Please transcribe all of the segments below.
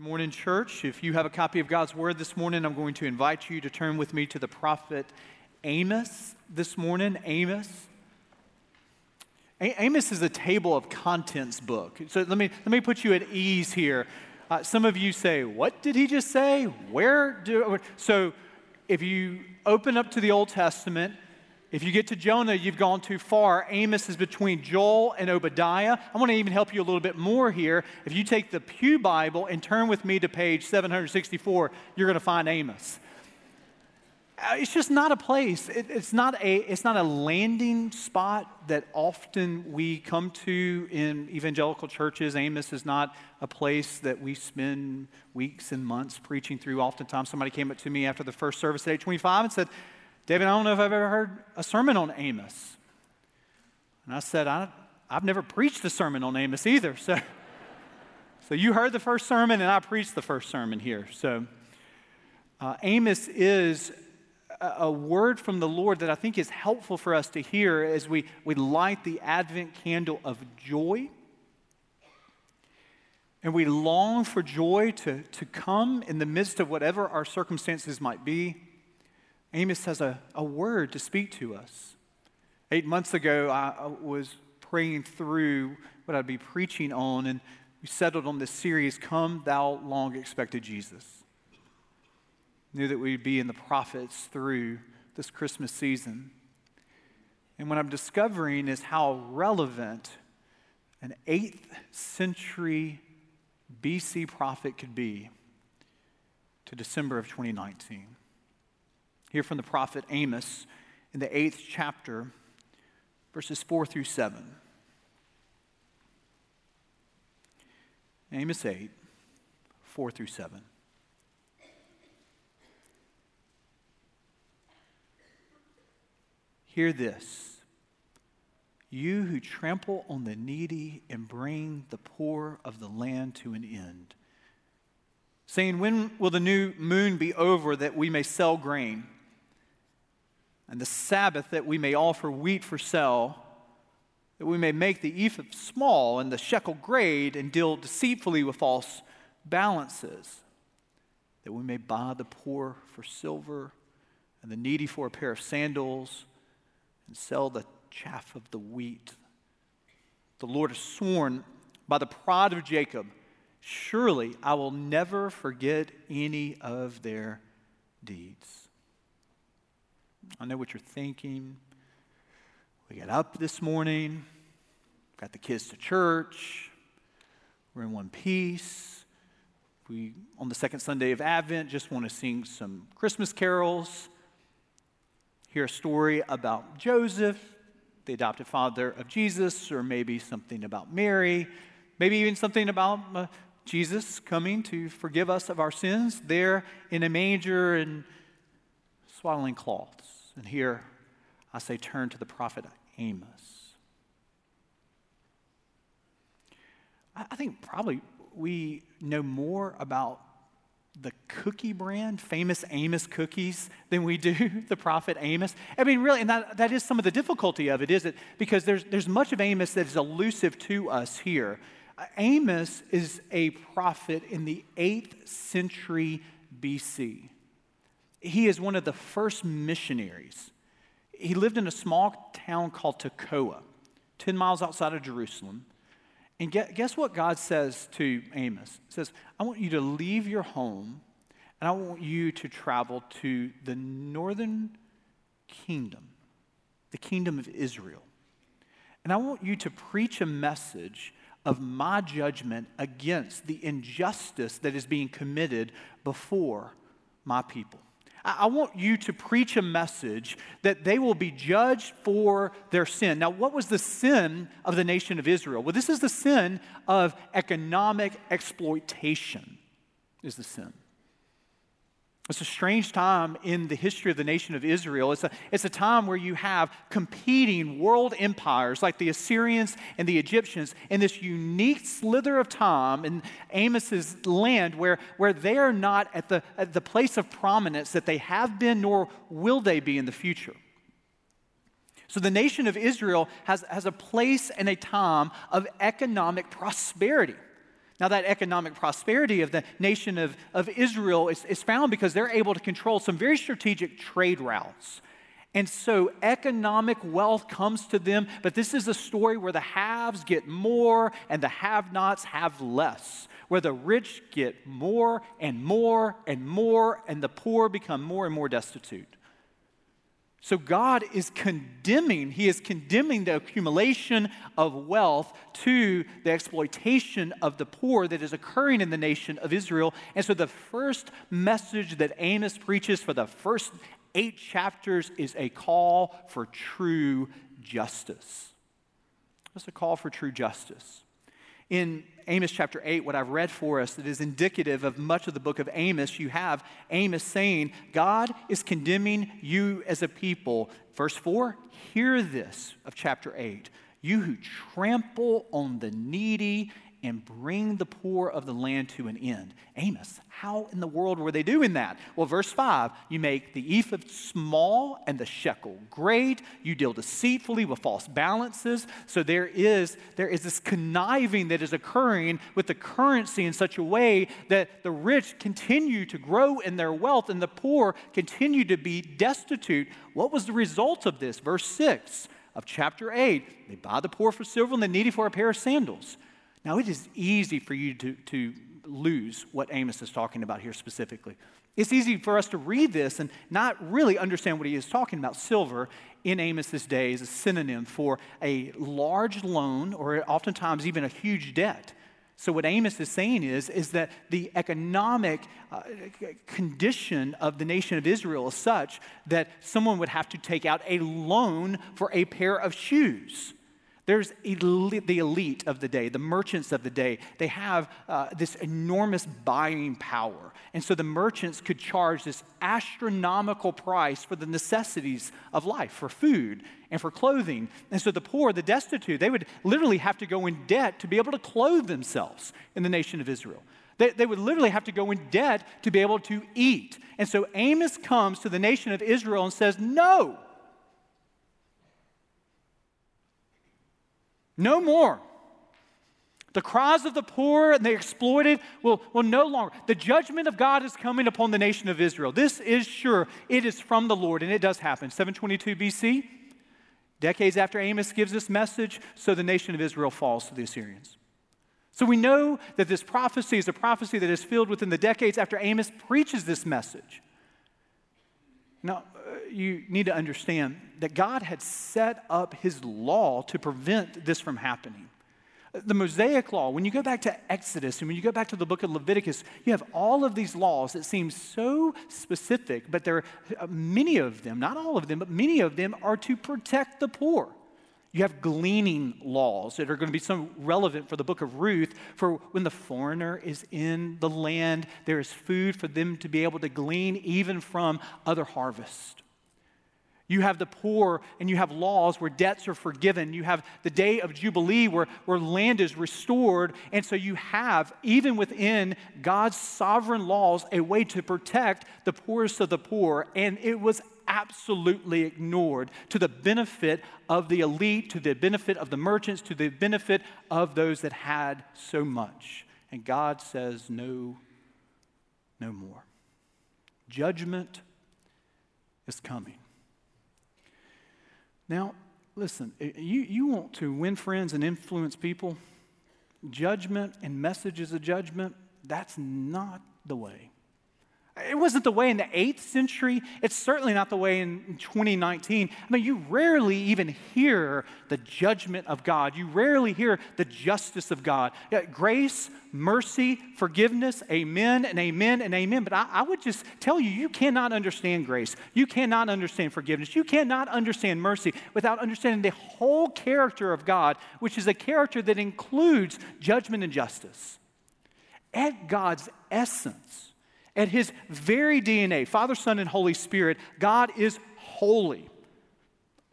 Morning, church. If you have a copy of God's Word this morning, I'm going to invite you to turn with me to the prophet Amos this morning. Amos. A- Amos is a table of contents book. So let me, let me put you at ease here. Uh, some of you say, What did he just say? Where do. So if you open up to the Old Testament, if you get to Jonah, you've gone too far. Amos is between Joel and Obadiah. I want to even help you a little bit more here. If you take the Pew Bible and turn with me to page 764, you're going to find Amos. Uh, it's just not a place. It, it's, not a, it's not a landing spot that often we come to in evangelical churches. Amos is not a place that we spend weeks and months preaching through. Oftentimes, somebody came up to me after the first service at 825 and said, David, I don't know if I've ever heard a sermon on Amos. And I said, I, I've never preached a sermon on Amos either. So, so you heard the first sermon, and I preached the first sermon here. So uh, Amos is a, a word from the Lord that I think is helpful for us to hear as we, we light the Advent candle of joy. And we long for joy to, to come in the midst of whatever our circumstances might be. Amos has a, a word to speak to us. Eight months ago, I was praying through what I'd be preaching on, and we settled on this series, Come Thou Long Expected Jesus. Knew that we'd be in the prophets through this Christmas season. And what I'm discovering is how relevant an 8th century BC prophet could be to December of 2019. Hear from the prophet Amos in the eighth chapter, verses 4 through 7. Amos 8, 4 through 7. Hear this, you who trample on the needy and bring the poor of the land to an end, saying, When will the new moon be over that we may sell grain? And the Sabbath that we may offer wheat for sale, that we may make the ephah small and the shekel great and deal deceitfully with false balances, that we may buy the poor for silver and the needy for a pair of sandals and sell the chaff of the wheat. The Lord has sworn by the pride of Jacob, surely I will never forget any of their deeds. I know what you're thinking. We got up this morning, got the kids to church, we're in one piece. We, on the second Sunday of Advent, just want to sing some Christmas carols, hear a story about Joseph, the adopted father of Jesus, or maybe something about Mary, maybe even something about uh, Jesus coming to forgive us of our sins there in a manger and swaddling cloths. And here I say, turn to the prophet Amos. I think probably we know more about the cookie brand, famous Amos cookies, than we do the prophet Amos. I mean, really, and that, that is some of the difficulty of it, is it? Because there's, there's much of Amos that is elusive to us here. Uh, Amos is a prophet in the 8th century BC he is one of the first missionaries. He lived in a small town called Tekoa, 10 miles outside of Jerusalem. And guess what God says to Amos? He says, I want you to leave your home and I want you to travel to the northern kingdom, the kingdom of Israel. And I want you to preach a message of my judgment against the injustice that is being committed before my people. I want you to preach a message that they will be judged for their sin. Now, what was the sin of the nation of Israel? Well, this is the sin of economic exploitation, is the sin. It's a strange time in the history of the nation of Israel. It's a, it's a time where you have competing world empires like the Assyrians and the Egyptians in this unique slither of time in Amos's land where, where they are not at the, at the place of prominence that they have been nor will they be in the future. So the nation of Israel has, has a place and a time of economic prosperity. Now, that economic prosperity of the nation of, of Israel is, is found because they're able to control some very strategic trade routes. And so economic wealth comes to them, but this is a story where the haves get more and the have nots have less, where the rich get more and more and more, and the poor become more and more destitute. So God is condemning, He is condemning the accumulation of wealth to the exploitation of the poor that is occurring in the nation of Israel. And so the first message that Amos preaches for the first eight chapters is a call for true justice. It's a call for true justice. In Amos chapter 8, what I've read for us that is indicative of much of the book of Amos, you have Amos saying, God is condemning you as a people. Verse 4, hear this of chapter 8. You who trample on the needy and bring the poor of the land to an end. Amos, how in the world were they doing that? Well, verse 5 you make the ephah small and the shekel great. You deal deceitfully with false balances. So there is, there is this conniving that is occurring with the currency in such a way that the rich continue to grow in their wealth and the poor continue to be destitute. What was the result of this? Verse 6 of chapter 8 they buy the poor for silver and the needy for a pair of sandals. Now, it is easy for you to, to lose what Amos is talking about here specifically. It's easy for us to read this and not really understand what he is talking about. Silver in Amos's day is a synonym for a large loan or oftentimes even a huge debt. So, what Amos is saying is, is that the economic uh, condition of the nation of Israel is such that someone would have to take out a loan for a pair of shoes. There's the elite of the day, the merchants of the day. They have uh, this enormous buying power. And so the merchants could charge this astronomical price for the necessities of life, for food and for clothing. And so the poor, the destitute, they would literally have to go in debt to be able to clothe themselves in the nation of Israel. They, they would literally have to go in debt to be able to eat. And so Amos comes to the nation of Israel and says, No. No more. The cries of the poor and the exploited will, will no longer. The judgment of God is coming upon the nation of Israel. This is sure. It is from the Lord, and it does happen. 722 BC, decades after Amos gives this message, so the nation of Israel falls to the Assyrians. So we know that this prophecy is a prophecy that is filled within the decades after Amos preaches this message. Now, you need to understand that God had set up his law to prevent this from happening. The Mosaic law, when you go back to Exodus and when you go back to the book of Leviticus, you have all of these laws that seem so specific, but there are uh, many of them, not all of them, but many of them are to protect the poor. You have gleaning laws that are going to be so relevant for the book of Ruth. For when the foreigner is in the land, there is food for them to be able to glean even from other harvests. You have the poor and you have laws where debts are forgiven. You have the day of Jubilee where, where land is restored. And so you have, even within God's sovereign laws, a way to protect the poorest of the poor. And it was absolutely ignored to the benefit of the elite, to the benefit of the merchants, to the benefit of those that had so much. And God says, no, no more. Judgment is coming. Now, listen, you, you want to win friends and influence people, judgment and messages of judgment, that's not the way. It wasn't the way in the 8th century. It's certainly not the way in 2019. I mean, you rarely even hear the judgment of God. You rarely hear the justice of God. Grace, mercy, forgiveness, amen and amen and amen. But I, I would just tell you, you cannot understand grace. You cannot understand forgiveness. You cannot understand mercy without understanding the whole character of God, which is a character that includes judgment and justice. At God's essence, at his very DNA, Father, Son, and Holy Spirit, God is holy.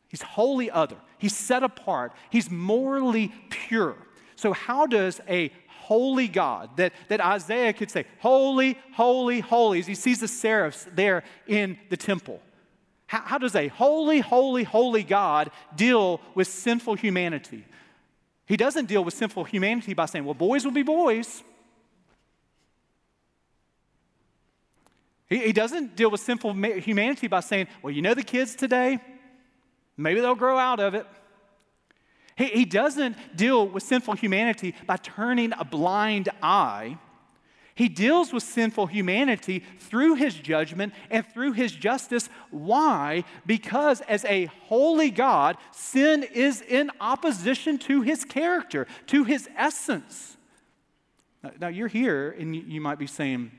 He's holy other. He's set apart. He's morally pure. So, how does a holy God that, that Isaiah could say, Holy, holy, holy, as he sees the seraphs there in the temple? How, how does a holy, holy, holy God deal with sinful humanity? He doesn't deal with sinful humanity by saying, Well, boys will be boys He, he doesn't deal with sinful humanity by saying, well, you know the kids today? Maybe they'll grow out of it. He, he doesn't deal with sinful humanity by turning a blind eye. He deals with sinful humanity through his judgment and through his justice. Why? Because as a holy God, sin is in opposition to his character, to his essence. Now, you're here and you might be saying,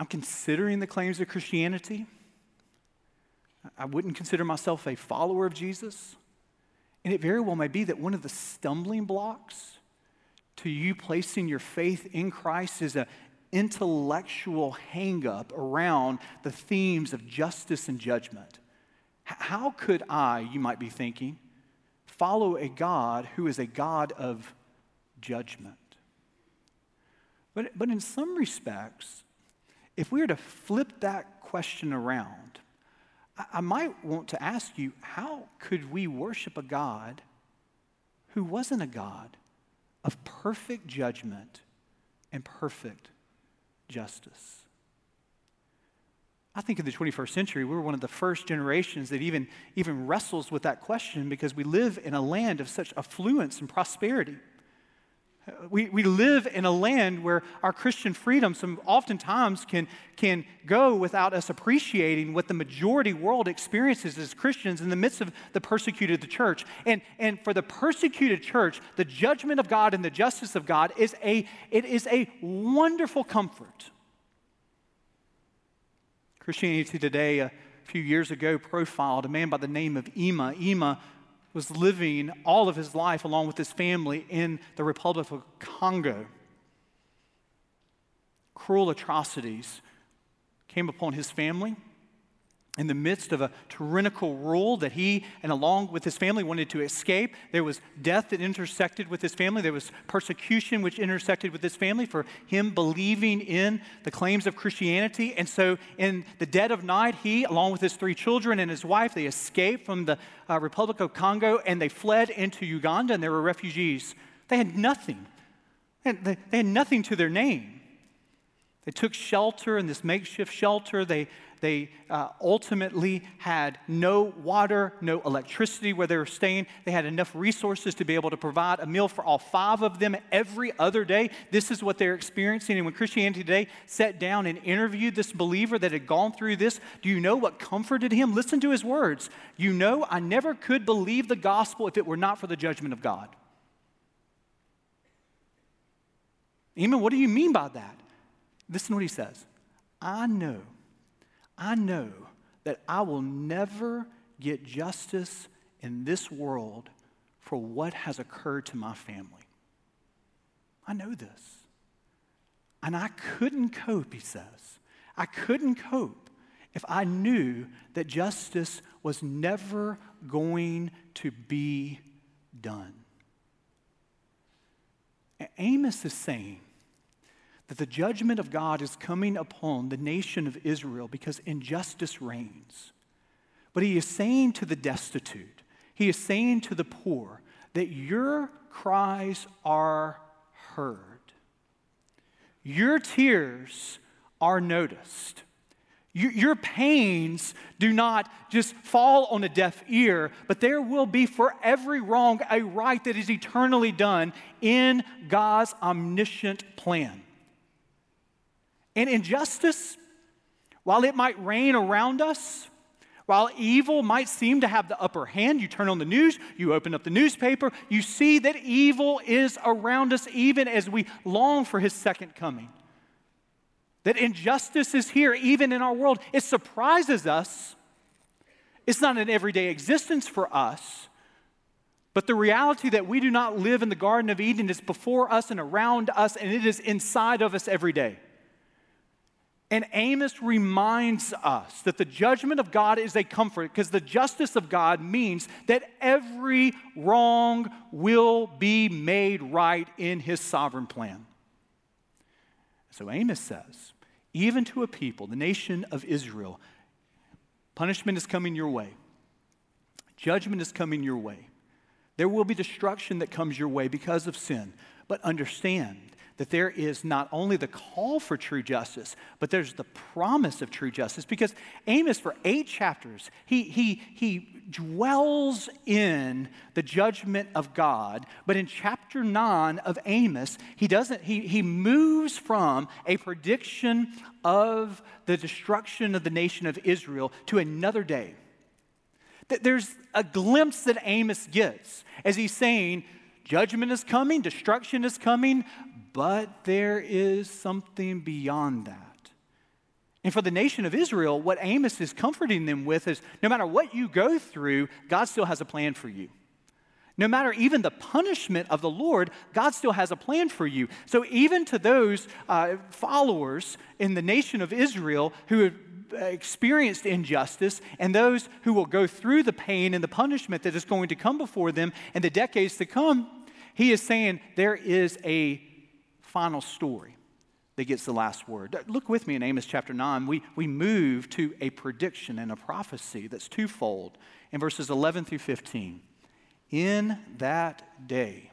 I'm considering the claims of Christianity. I wouldn't consider myself a follower of Jesus. And it very well may be that one of the stumbling blocks to you placing your faith in Christ is an intellectual hangup around the themes of justice and judgment. How could I, you might be thinking, follow a God who is a God of judgment? But, but in some respects, if we were to flip that question around, I might want to ask you how could we worship a God who wasn't a God of perfect judgment and perfect justice? I think in the 21st century, we we're one of the first generations that even, even wrestles with that question because we live in a land of such affluence and prosperity. We, we live in a land where our Christian freedom some oftentimes can, can go without us appreciating what the majority world experiences as Christians in the midst of the persecuted the church. And, and for the persecuted church, the judgment of God and the justice of God is a, it is a wonderful comfort. Christianity Today, a few years ago, profiled a man by the name of Ema. Ema was living all of his life along with his family in the Republic of Congo. Cruel atrocities came upon his family in the midst of a tyrannical rule that he and along with his family wanted to escape. There was death that intersected with his family. There was persecution which intersected with his family for him believing in the claims of Christianity. And so, in the dead of night, he, along with his three children and his wife, they escaped from the uh, Republic of Congo and they fled into Uganda and they were refugees. They had nothing. They had nothing to their name. They took shelter in this makeshift shelter. They they uh, ultimately had no water, no electricity where they were staying. They had enough resources to be able to provide a meal for all five of them every other day. This is what they're experiencing. And when Christianity Today sat down and interviewed this believer that had gone through this, do you know what comforted him? Listen to his words. You know, I never could believe the gospel if it were not for the judgment of God. Amen. What do you mean by that? Listen to what he says. I know I know that I will never get justice in this world for what has occurred to my family. I know this. And I couldn't cope, he says. I couldn't cope if I knew that justice was never going to be done. Amos is saying that the judgment of God is coming upon the nation of Israel because injustice reigns. But he is saying to the destitute, he is saying to the poor, that your cries are heard. Your tears are noticed. Your pains do not just fall on a deaf ear, but there will be for every wrong a right that is eternally done in God's omniscient plan. And injustice, while it might reign around us, while evil might seem to have the upper hand, you turn on the news, you open up the newspaper, you see that evil is around us even as we long for his second coming. That injustice is here even in our world. It surprises us. It's not an everyday existence for us, but the reality that we do not live in the Garden of Eden is before us and around us, and it is inside of us every day. And Amos reminds us that the judgment of God is a comfort because the justice of God means that every wrong will be made right in his sovereign plan. So Amos says, even to a people, the nation of Israel, punishment is coming your way, judgment is coming your way. There will be destruction that comes your way because of sin, but understand that there is not only the call for true justice, but there's the promise of true justice. Because Amos, for eight chapters, he, he, he dwells in the judgment of God. But in chapter nine of Amos, he doesn't, he, he moves from a prediction of the destruction of the nation of Israel to another day. There's a glimpse that Amos gets as he's saying, Judgment is coming, destruction is coming, but there is something beyond that. And for the nation of Israel, what Amos is comforting them with is no matter what you go through, God still has a plan for you. No matter even the punishment of the Lord, God still has a plan for you. So, even to those uh, followers in the nation of Israel who have experienced injustice and those who will go through the pain and the punishment that is going to come before them in the decades to come, he is saying there is a final story that gets the last word. Look with me in Amos chapter 9. We, we move to a prediction and a prophecy that's twofold in verses 11 through 15. In that day,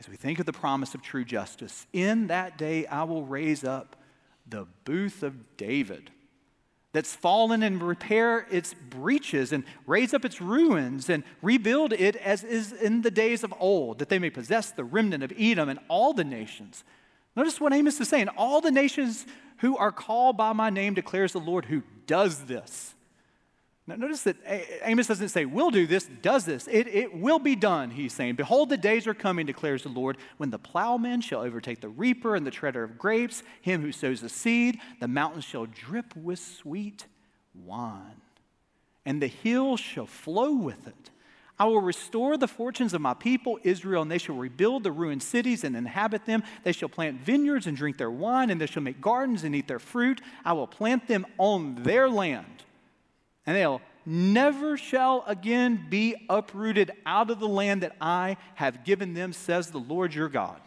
as we think of the promise of true justice, in that day I will raise up the booth of David that's fallen and repair its breaches and raise up its ruins and rebuild it as is in the days of old, that they may possess the remnant of Edom and all the nations. Notice what Amos is saying. All the nations who are called by my name declares the Lord who does this. Now, notice that Amos doesn't say, We'll do this, does this. It, it will be done, he's saying. Behold, the days are coming, declares the Lord, when the plowman shall overtake the reaper and the treader of grapes, him who sows the seed. The mountains shall drip with sweet wine, and the hills shall flow with it. I will restore the fortunes of my people, Israel, and they shall rebuild the ruined cities and inhabit them. They shall plant vineyards and drink their wine, and they shall make gardens and eat their fruit. I will plant them on their land and they'll never shall again be uprooted out of the land that I have given them, says the Lord your God.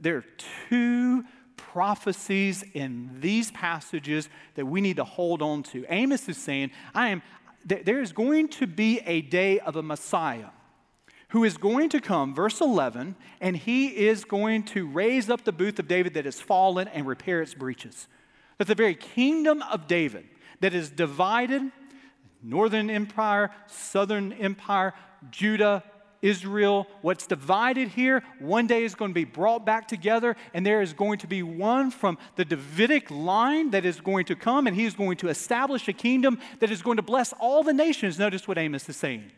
There are two prophecies in these passages that we need to hold on to. Amos is saying, I am there is going to be a day of a Messiah who is going to come, verse 11, and he is going to raise up the booth of David that has fallen and repair its breaches. That the very kingdom of David that is divided Northern Empire, Southern Empire, Judah, Israel, what's divided here, one day is going to be brought back together, and there is going to be one from the Davidic line that is going to come, and he is going to establish a kingdom that is going to bless all the nations. Notice what Amos is saying.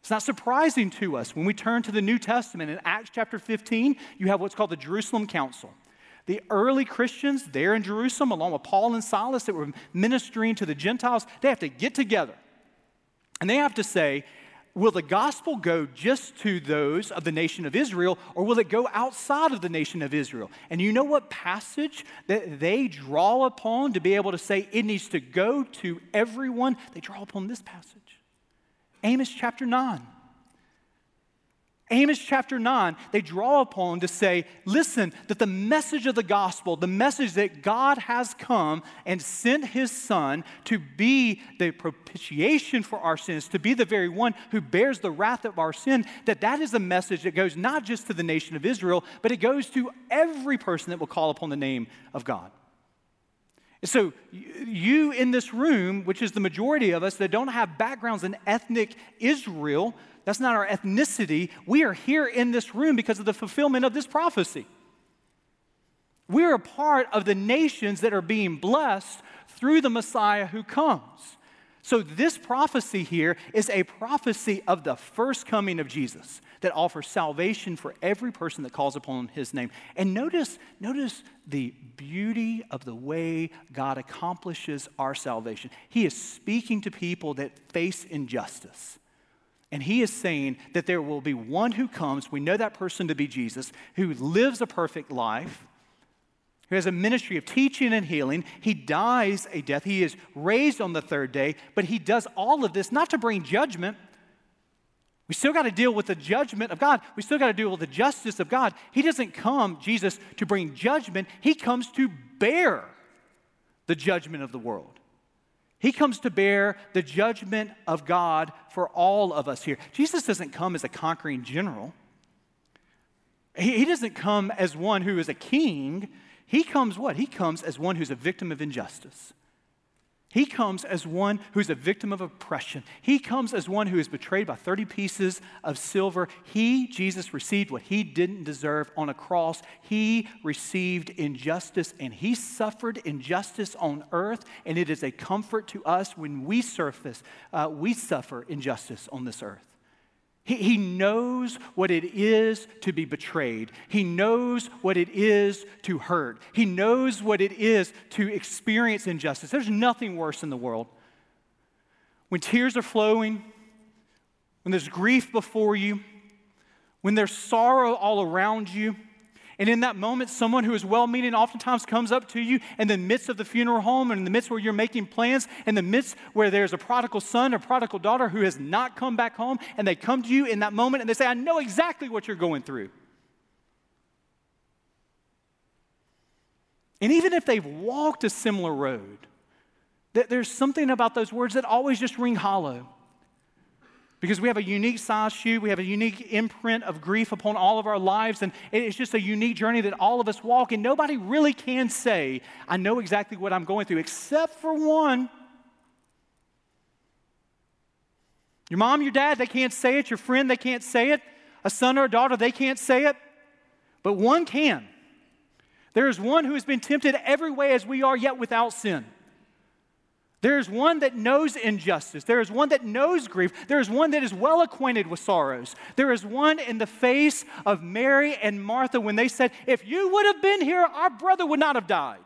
It's not surprising to us when we turn to the New Testament in Acts chapter 15, you have what's called the Jerusalem Council. The early Christians there in Jerusalem, along with Paul and Silas, that were ministering to the Gentiles, they have to get together. And they have to say, will the gospel go just to those of the nation of Israel, or will it go outside of the nation of Israel? And you know what passage that they draw upon to be able to say it needs to go to everyone? They draw upon this passage Amos chapter 9. Amos chapter 9, they draw upon to say, listen, that the message of the gospel, the message that God has come and sent his son to be the propitiation for our sins, to be the very one who bears the wrath of our sin, that that is a message that goes not just to the nation of Israel, but it goes to every person that will call upon the name of God. So, you in this room, which is the majority of us that don't have backgrounds in ethnic Israel, that's not our ethnicity. We are here in this room because of the fulfillment of this prophecy. We're a part of the nations that are being blessed through the Messiah who comes. So, this prophecy here is a prophecy of the first coming of Jesus that offers salvation for every person that calls upon his name. And notice, notice the beauty of the way God accomplishes our salvation. He is speaking to people that face injustice. And he is saying that there will be one who comes, we know that person to be Jesus, who lives a perfect life, who has a ministry of teaching and healing. He dies a death, he is raised on the third day, but he does all of this not to bring judgment. We still got to deal with the judgment of God. We still got to deal with the justice of God. He doesn't come, Jesus, to bring judgment. He comes to bear the judgment of the world. He comes to bear the judgment of God for all of us here. Jesus doesn't come as a conquering general. He, he doesn't come as one who is a king. He comes what? He comes as one who's a victim of injustice. He comes as one who's a victim of oppression. He comes as one who is betrayed by 30 pieces of silver. He, Jesus, received what he didn't deserve on a cross. He received injustice and he suffered injustice on earth. And it is a comfort to us when we surface, uh, we suffer injustice on this earth. He, he knows what it is to be betrayed. He knows what it is to hurt. He knows what it is to experience injustice. There's nothing worse in the world. When tears are flowing, when there's grief before you, when there's sorrow all around you, and in that moment, someone who is well meaning oftentimes comes up to you in the midst of the funeral home and in the midst where you're making plans, in the midst where there's a prodigal son or prodigal daughter who has not come back home, and they come to you in that moment and they say, I know exactly what you're going through. And even if they've walked a similar road, that there's something about those words that always just ring hollow. Because we have a unique size shoe, we have a unique imprint of grief upon all of our lives, and it's just a unique journey that all of us walk, and nobody really can say, I know exactly what I'm going through, except for one. Your mom, your dad, they can't say it. Your friend, they can't say it. A son or a daughter, they can't say it. But one can. There is one who has been tempted every way as we are, yet without sin. There is one that knows injustice. There is one that knows grief. There is one that is well acquainted with sorrows. There is one in the face of Mary and Martha when they said, If you would have been here, our brother would not have died.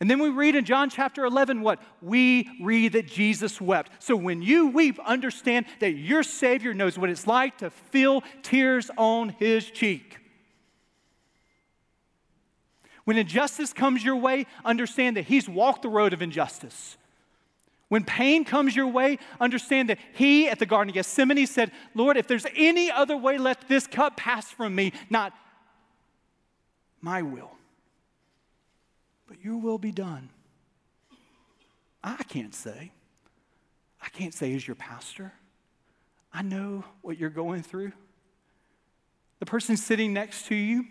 And then we read in John chapter 11 what? We read that Jesus wept. So when you weep, understand that your Savior knows what it's like to feel tears on his cheek. When injustice comes your way, understand that He's walked the road of injustice. When pain comes your way, understand that He at the Garden of Gethsemane said, Lord, if there's any other way, let this cup pass from me, not my will, but your will be done. I can't say. I can't say as your pastor. I know what you're going through. The person sitting next to you,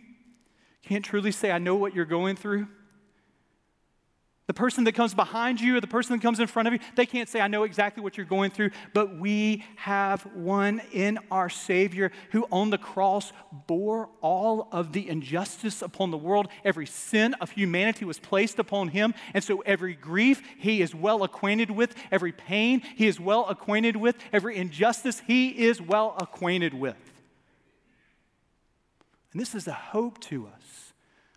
can't truly say, I know what you're going through. The person that comes behind you or the person that comes in front of you, they can't say, I know exactly what you're going through, but we have one in our Savior who on the cross bore all of the injustice upon the world. Every sin of humanity was placed upon him. And so every grief he is well acquainted with, every pain he is well acquainted with, every injustice he is well acquainted with. And this is a hope to us.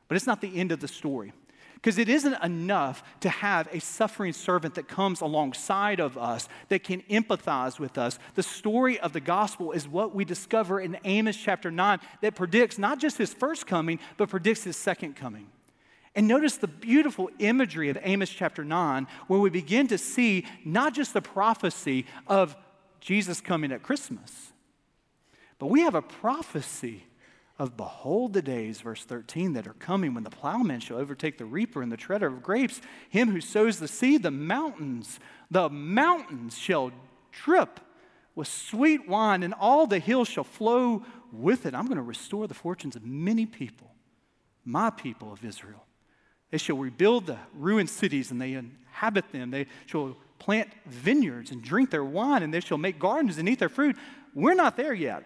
But it's not the end of the story. Because it isn't enough to have a suffering servant that comes alongside of us, that can empathize with us. The story of the gospel is what we discover in Amos chapter 9 that predicts not just his first coming, but predicts his second coming. And notice the beautiful imagery of Amos chapter 9, where we begin to see not just the prophecy of Jesus coming at Christmas, but we have a prophecy of behold the days, verse 13, that are coming when the plowman shall overtake the reaper and the treader of grapes, him who sows the seed, the mountains, the mountains shall drip with sweet wine, and all the hills shall flow with it. I'm going to restore the fortunes of many people, my people of Israel. They shall rebuild the ruined cities and they inhabit them. They shall plant vineyards and drink their wine, and they shall make gardens and eat their fruit. We're not there yet.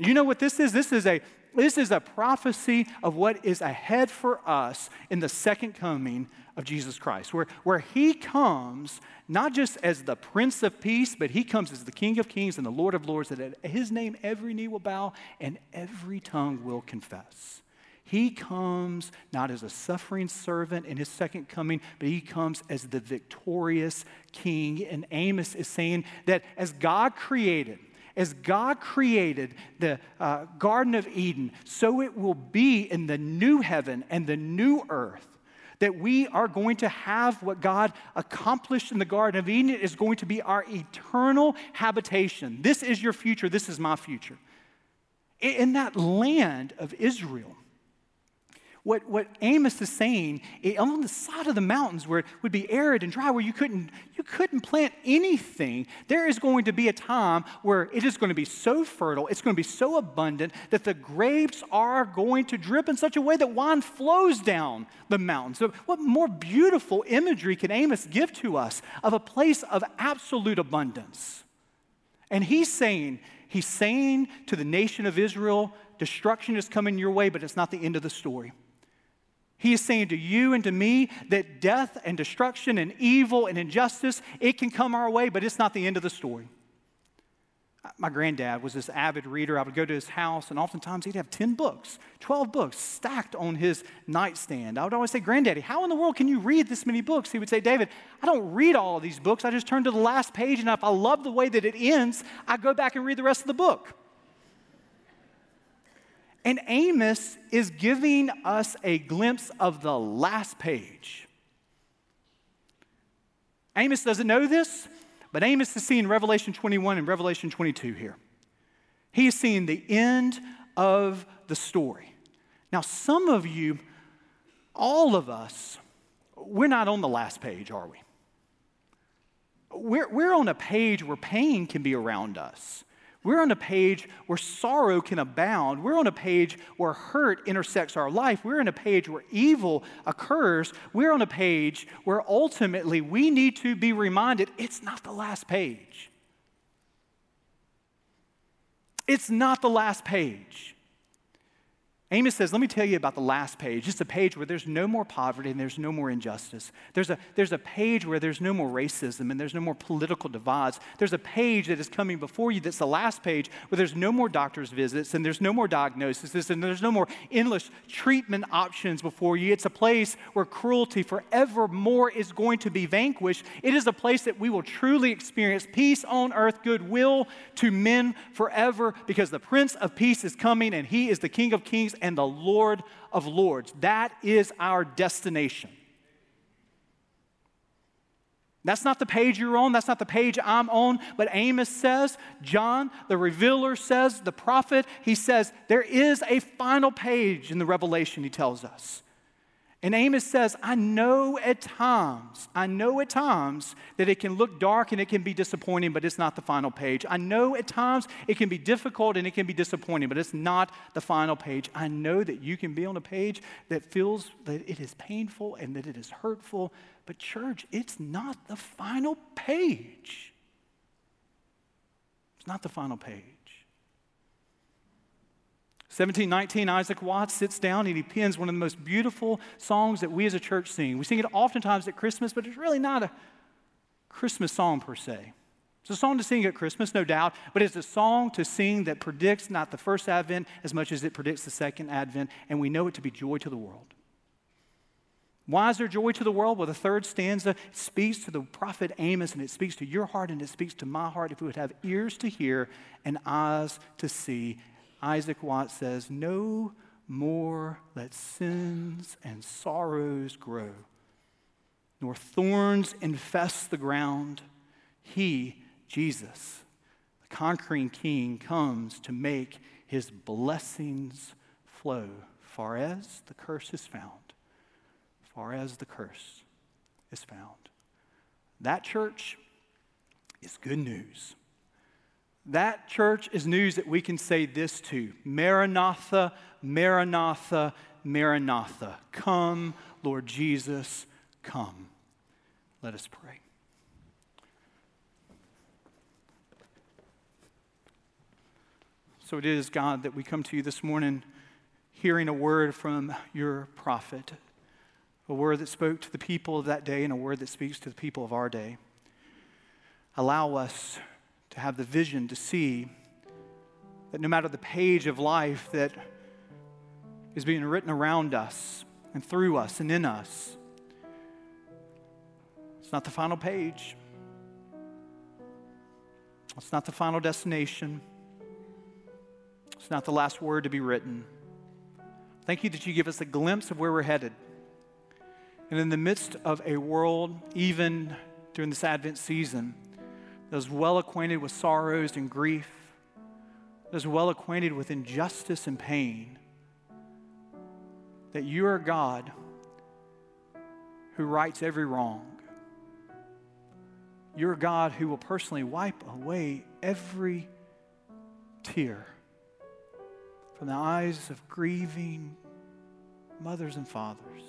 You know what this is? This is a this is a prophecy of what is ahead for us in the second coming of Jesus Christ, where, where he comes not just as the Prince of Peace, but he comes as the King of Kings and the Lord of Lords, that at his name every knee will bow and every tongue will confess. He comes not as a suffering servant in his second coming, but he comes as the victorious king. And Amos is saying that as God created, as God created the uh, Garden of Eden, so it will be in the new heaven and the new earth that we are going to have what God accomplished in the Garden of Eden is going to be our eternal habitation. This is your future. This is my future. In that land of Israel, What, what Amos is saying, eh, it, on the side of the mountains where it would be arid and dry, where you couldn't, you couldn't plant anything, there is going to be a time where it is going to be so fertile, it's going to be so abundant that the grapes are going to drip in such a way that wine flows down the mountains. So, what more beautiful imagery can Amos give to us of a place of absolute abundance? And he's saying, he's saying to the nation of Israel, destruction is coming your way, but it's not the end of the story. He is saying to you and to me that death and destruction and evil and injustice, it can come our way, but it's not the end of the story. My granddad was this avid reader. I would go to his house, and oftentimes he'd have 10 books, 12 books stacked on his nightstand. I would always say, Granddaddy, how in the world can you read this many books? He would say, David, I don't read all of these books. I just turn to the last page, and if I love the way that it ends, I go back and read the rest of the book. And Amos is giving us a glimpse of the last page. Amos doesn't know this, but Amos is seeing Revelation 21 and Revelation 22 here. He is seeing the end of the story. Now, some of you, all of us, we're not on the last page, are we? We're, we're on a page where pain can be around us. We're on a page where sorrow can abound. We're on a page where hurt intersects our life. We're on a page where evil occurs. We're on a page where ultimately we need to be reminded it's not the last page. It's not the last page. Amos says, Let me tell you about the last page. It's a page where there's no more poverty and there's no more injustice. There's a, there's a page where there's no more racism and there's no more political divides. There's a page that is coming before you that's the last page where there's no more doctor's visits and there's no more diagnoses and there's no more endless treatment options before you. It's a place where cruelty forevermore is going to be vanquished. It is a place that we will truly experience peace on earth, goodwill to men forever because the Prince of Peace is coming and he is the King of Kings and the Lord of Lords. That is our destination. That's not the page you're on. That's not the page I'm on. But Amos says, John, the revealer says, the prophet, he says, there is a final page in the revelation, he tells us. And Amos says, I know at times, I know at times that it can look dark and it can be disappointing, but it's not the final page. I know at times it can be difficult and it can be disappointing, but it's not the final page. I know that you can be on a page that feels that it is painful and that it is hurtful, but church, it's not the final page. It's not the final page. 1719, Isaac Watts sits down and he pens one of the most beautiful songs that we as a church sing. We sing it oftentimes at Christmas, but it's really not a Christmas song per se. It's a song to sing at Christmas, no doubt, but it's a song to sing that predicts not the first advent as much as it predicts the second advent, and we know it to be joy to the world. Why is there joy to the world? Well, the third stanza speaks to the prophet Amos, and it speaks to your heart, and it speaks to my heart. If we would have ears to hear and eyes to see, Isaac Watts says, No more let sins and sorrows grow, nor thorns infest the ground. He, Jesus, the conquering king, comes to make his blessings flow, far as the curse is found. Far as the curse is found. That church is good news. That church is news that we can say this to Maranatha, Maranatha, Maranatha. Come, Lord Jesus, come. Let us pray. So it is, God, that we come to you this morning hearing a word from your prophet, a word that spoke to the people of that day and a word that speaks to the people of our day. Allow us to have the vision to see that no matter the page of life that is being written around us and through us and in us, it's not the final page. It's not the final destination. It's not the last word to be written. Thank you that you give us a glimpse of where we're headed. And in the midst of a world, even during this Advent season, that is well acquainted with sorrows and grief, that is well acquainted with injustice and pain. that you are God who rights every wrong. You're God who will personally wipe away every tear from the eyes of grieving mothers and fathers.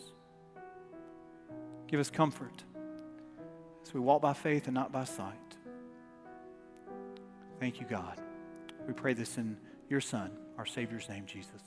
Give us comfort as we walk by faith and not by sight. Thank you, God. We pray this in your Son, our Savior's name, Jesus.